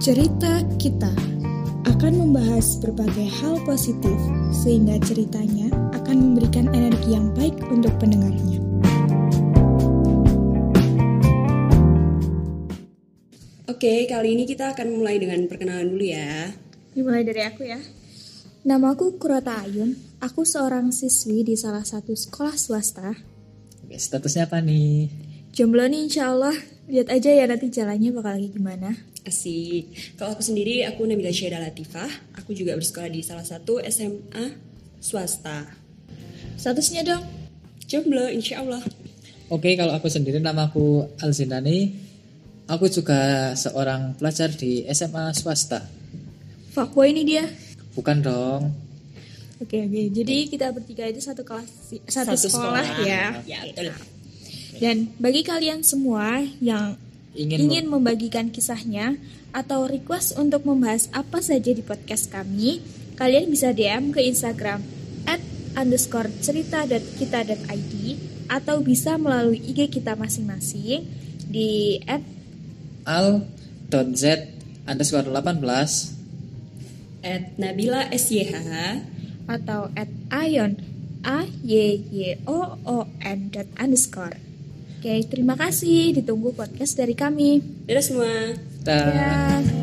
Cerita kita akan membahas berbagai hal positif sehingga ceritanya akan memberikan energi yang baik untuk pendengarnya. Oke, kali ini kita akan mulai dengan perkenalan dulu ya. Dimulai dari aku ya. Namaku Kurata Ayun. Aku seorang siswi di salah satu sekolah swasta. Oke, statusnya apa nih? Jomblo nih insya Allah. Lihat aja ya nanti jalannya bakal kayak gimana. Asik. Kalau aku sendiri, aku Nabila Syeda Latifah. Aku juga bersekolah di salah satu SMA swasta. Statusnya dong. Jomblo, insya Allah. Oke, kalau aku sendiri namaku Alzinani. Aku juga seorang pelajar di SMA swasta. Fuckboy ini dia. Bukan dong. Oke oke. Jadi kita bertiga itu satu kelas satu, sekolah, ya. Ya, betul. Dan bagi kalian semua yang Ingin, ingin membagikan kisahnya atau request untuk membahas apa saja di podcast kami, kalian bisa DM ke Instagram at underscore cerita.kita.id atau bisa melalui IG kita masing-masing di at al.z underscore 18 At Nabila SYH. atau at ayon a y y o o n dot underscore. Oke, terima kasih. Ditunggu podcast dari kami. Dadah semua. Ya.